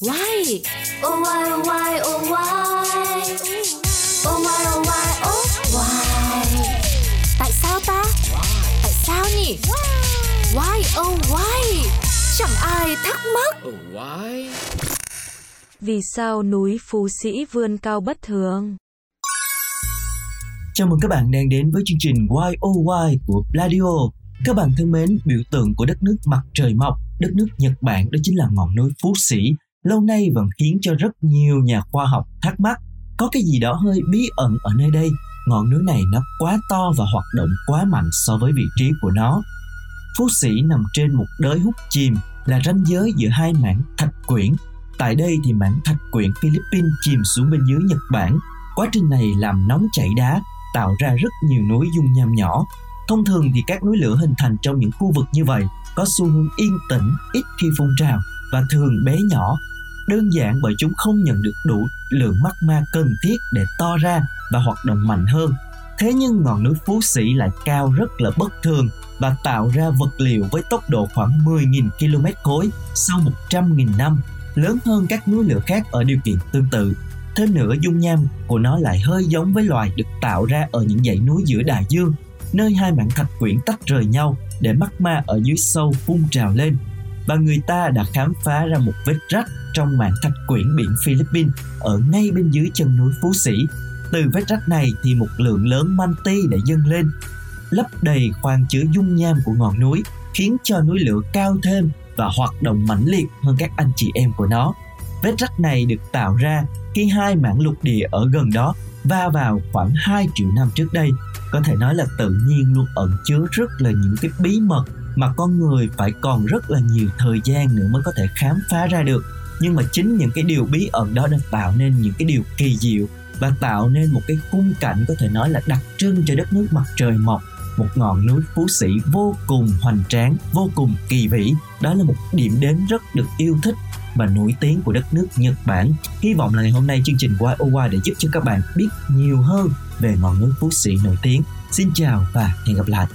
Why? Oh why oh why oh why Oh why oh why oh why Tại sao ta? Tại sao nhỉ? Why oh why? Chẳng ai thắc mắc. Oh, why? Vì sao núi Phú Sĩ vươn cao bất thường? Chào mừng các bạn đang đến với chương trình Why Oh Why của Pladio. Các bạn thân mến, biểu tượng của đất nước mặt trời mọc, đất nước Nhật Bản đó chính là ngọn núi Phú Sĩ. Lâu nay vẫn khiến cho rất nhiều nhà khoa học thắc mắc có cái gì đó hơi bí ẩn ở nơi đây. Ngọn núi này nó quá to và hoạt động quá mạnh so với vị trí của nó. Phú Sĩ nằm trên một đới hút chìm là ranh giới giữa hai mảng thạch quyển. Tại đây thì mảng thạch quyển Philippines chìm xuống bên dưới Nhật Bản. Quá trình này làm nóng chảy đá, tạo ra rất nhiều núi dung nham nhỏ. Thông thường thì các núi lửa hình thành trong những khu vực như vậy có xu hướng yên tĩnh, ít khi phun trào và thường bé nhỏ. Đơn giản bởi chúng không nhận được đủ lượng magma cần thiết để to ra và hoạt động mạnh hơn. Thế nhưng ngọn núi Phú Sĩ lại cao rất là bất thường và tạo ra vật liệu với tốc độ khoảng 10.000 km khối sau 100.000 năm, lớn hơn các núi lửa khác ở điều kiện tương tự. Thêm nữa, dung nham của nó lại hơi giống với loài được tạo ra ở những dãy núi giữa đại dương, nơi hai mảng thạch quyển tách rời nhau để mắt ma ở dưới sâu phun trào lên. Và người ta đã khám phá ra một vết rách trong mảng thạch quyển biển Philippines ở ngay bên dưới chân núi Phú Sĩ. Từ vết rách này thì một lượng lớn manti đã dâng lên, lấp đầy khoang chứa dung nham của ngọn núi, khiến cho núi lửa cao thêm và hoạt động mãnh liệt hơn các anh chị em của nó. Vết rách này được tạo ra khi hai mảng lục địa ở gần đó va vào khoảng 2 triệu năm trước đây. Có thể nói là tự nhiên luôn ẩn chứa rất là những cái bí mật mà con người phải còn rất là nhiều thời gian nữa mới có thể khám phá ra được. Nhưng mà chính những cái điều bí ẩn đó đã tạo nên những cái điều kỳ diệu và tạo nên một cái khung cảnh có thể nói là đặc trưng cho đất nước mặt trời mọc một ngọn núi phú sĩ vô cùng hoành tráng, vô cùng kỳ vĩ. Đó là một điểm đến rất được yêu thích và nổi tiếng của đất nước Nhật Bản. Hy vọng là ngày hôm nay chương trình YOY để giúp cho các bạn biết nhiều hơn về ngọn núi Phú Sĩ nổi tiếng. Xin chào và hẹn gặp lại.